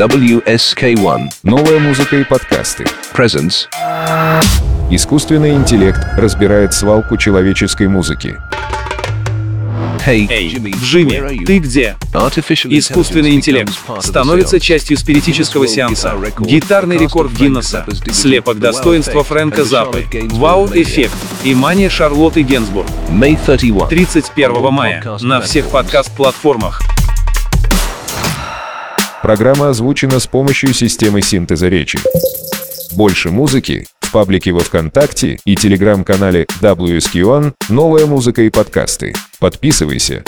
WSK1 Новая музыка и подкасты. presents Искусственный интеллект разбирает свалку человеческой музыки. Hey, Эй, are Джимми, ты где? Искусственный интеллект становится частью спиритического сеанса. Гитарный рекорд Гиннесса, слепок достоинства Фрэнка Заппы, вау-эффект и мания Шарлотты Генсбург. May 31. 31 мая на всех подкаст-платформах. Программа озвучена с помощью системы синтеза речи. Больше музыки в паблике во ВКонтакте и телеграм-канале WSQ1 «Новая музыка и подкасты». Подписывайся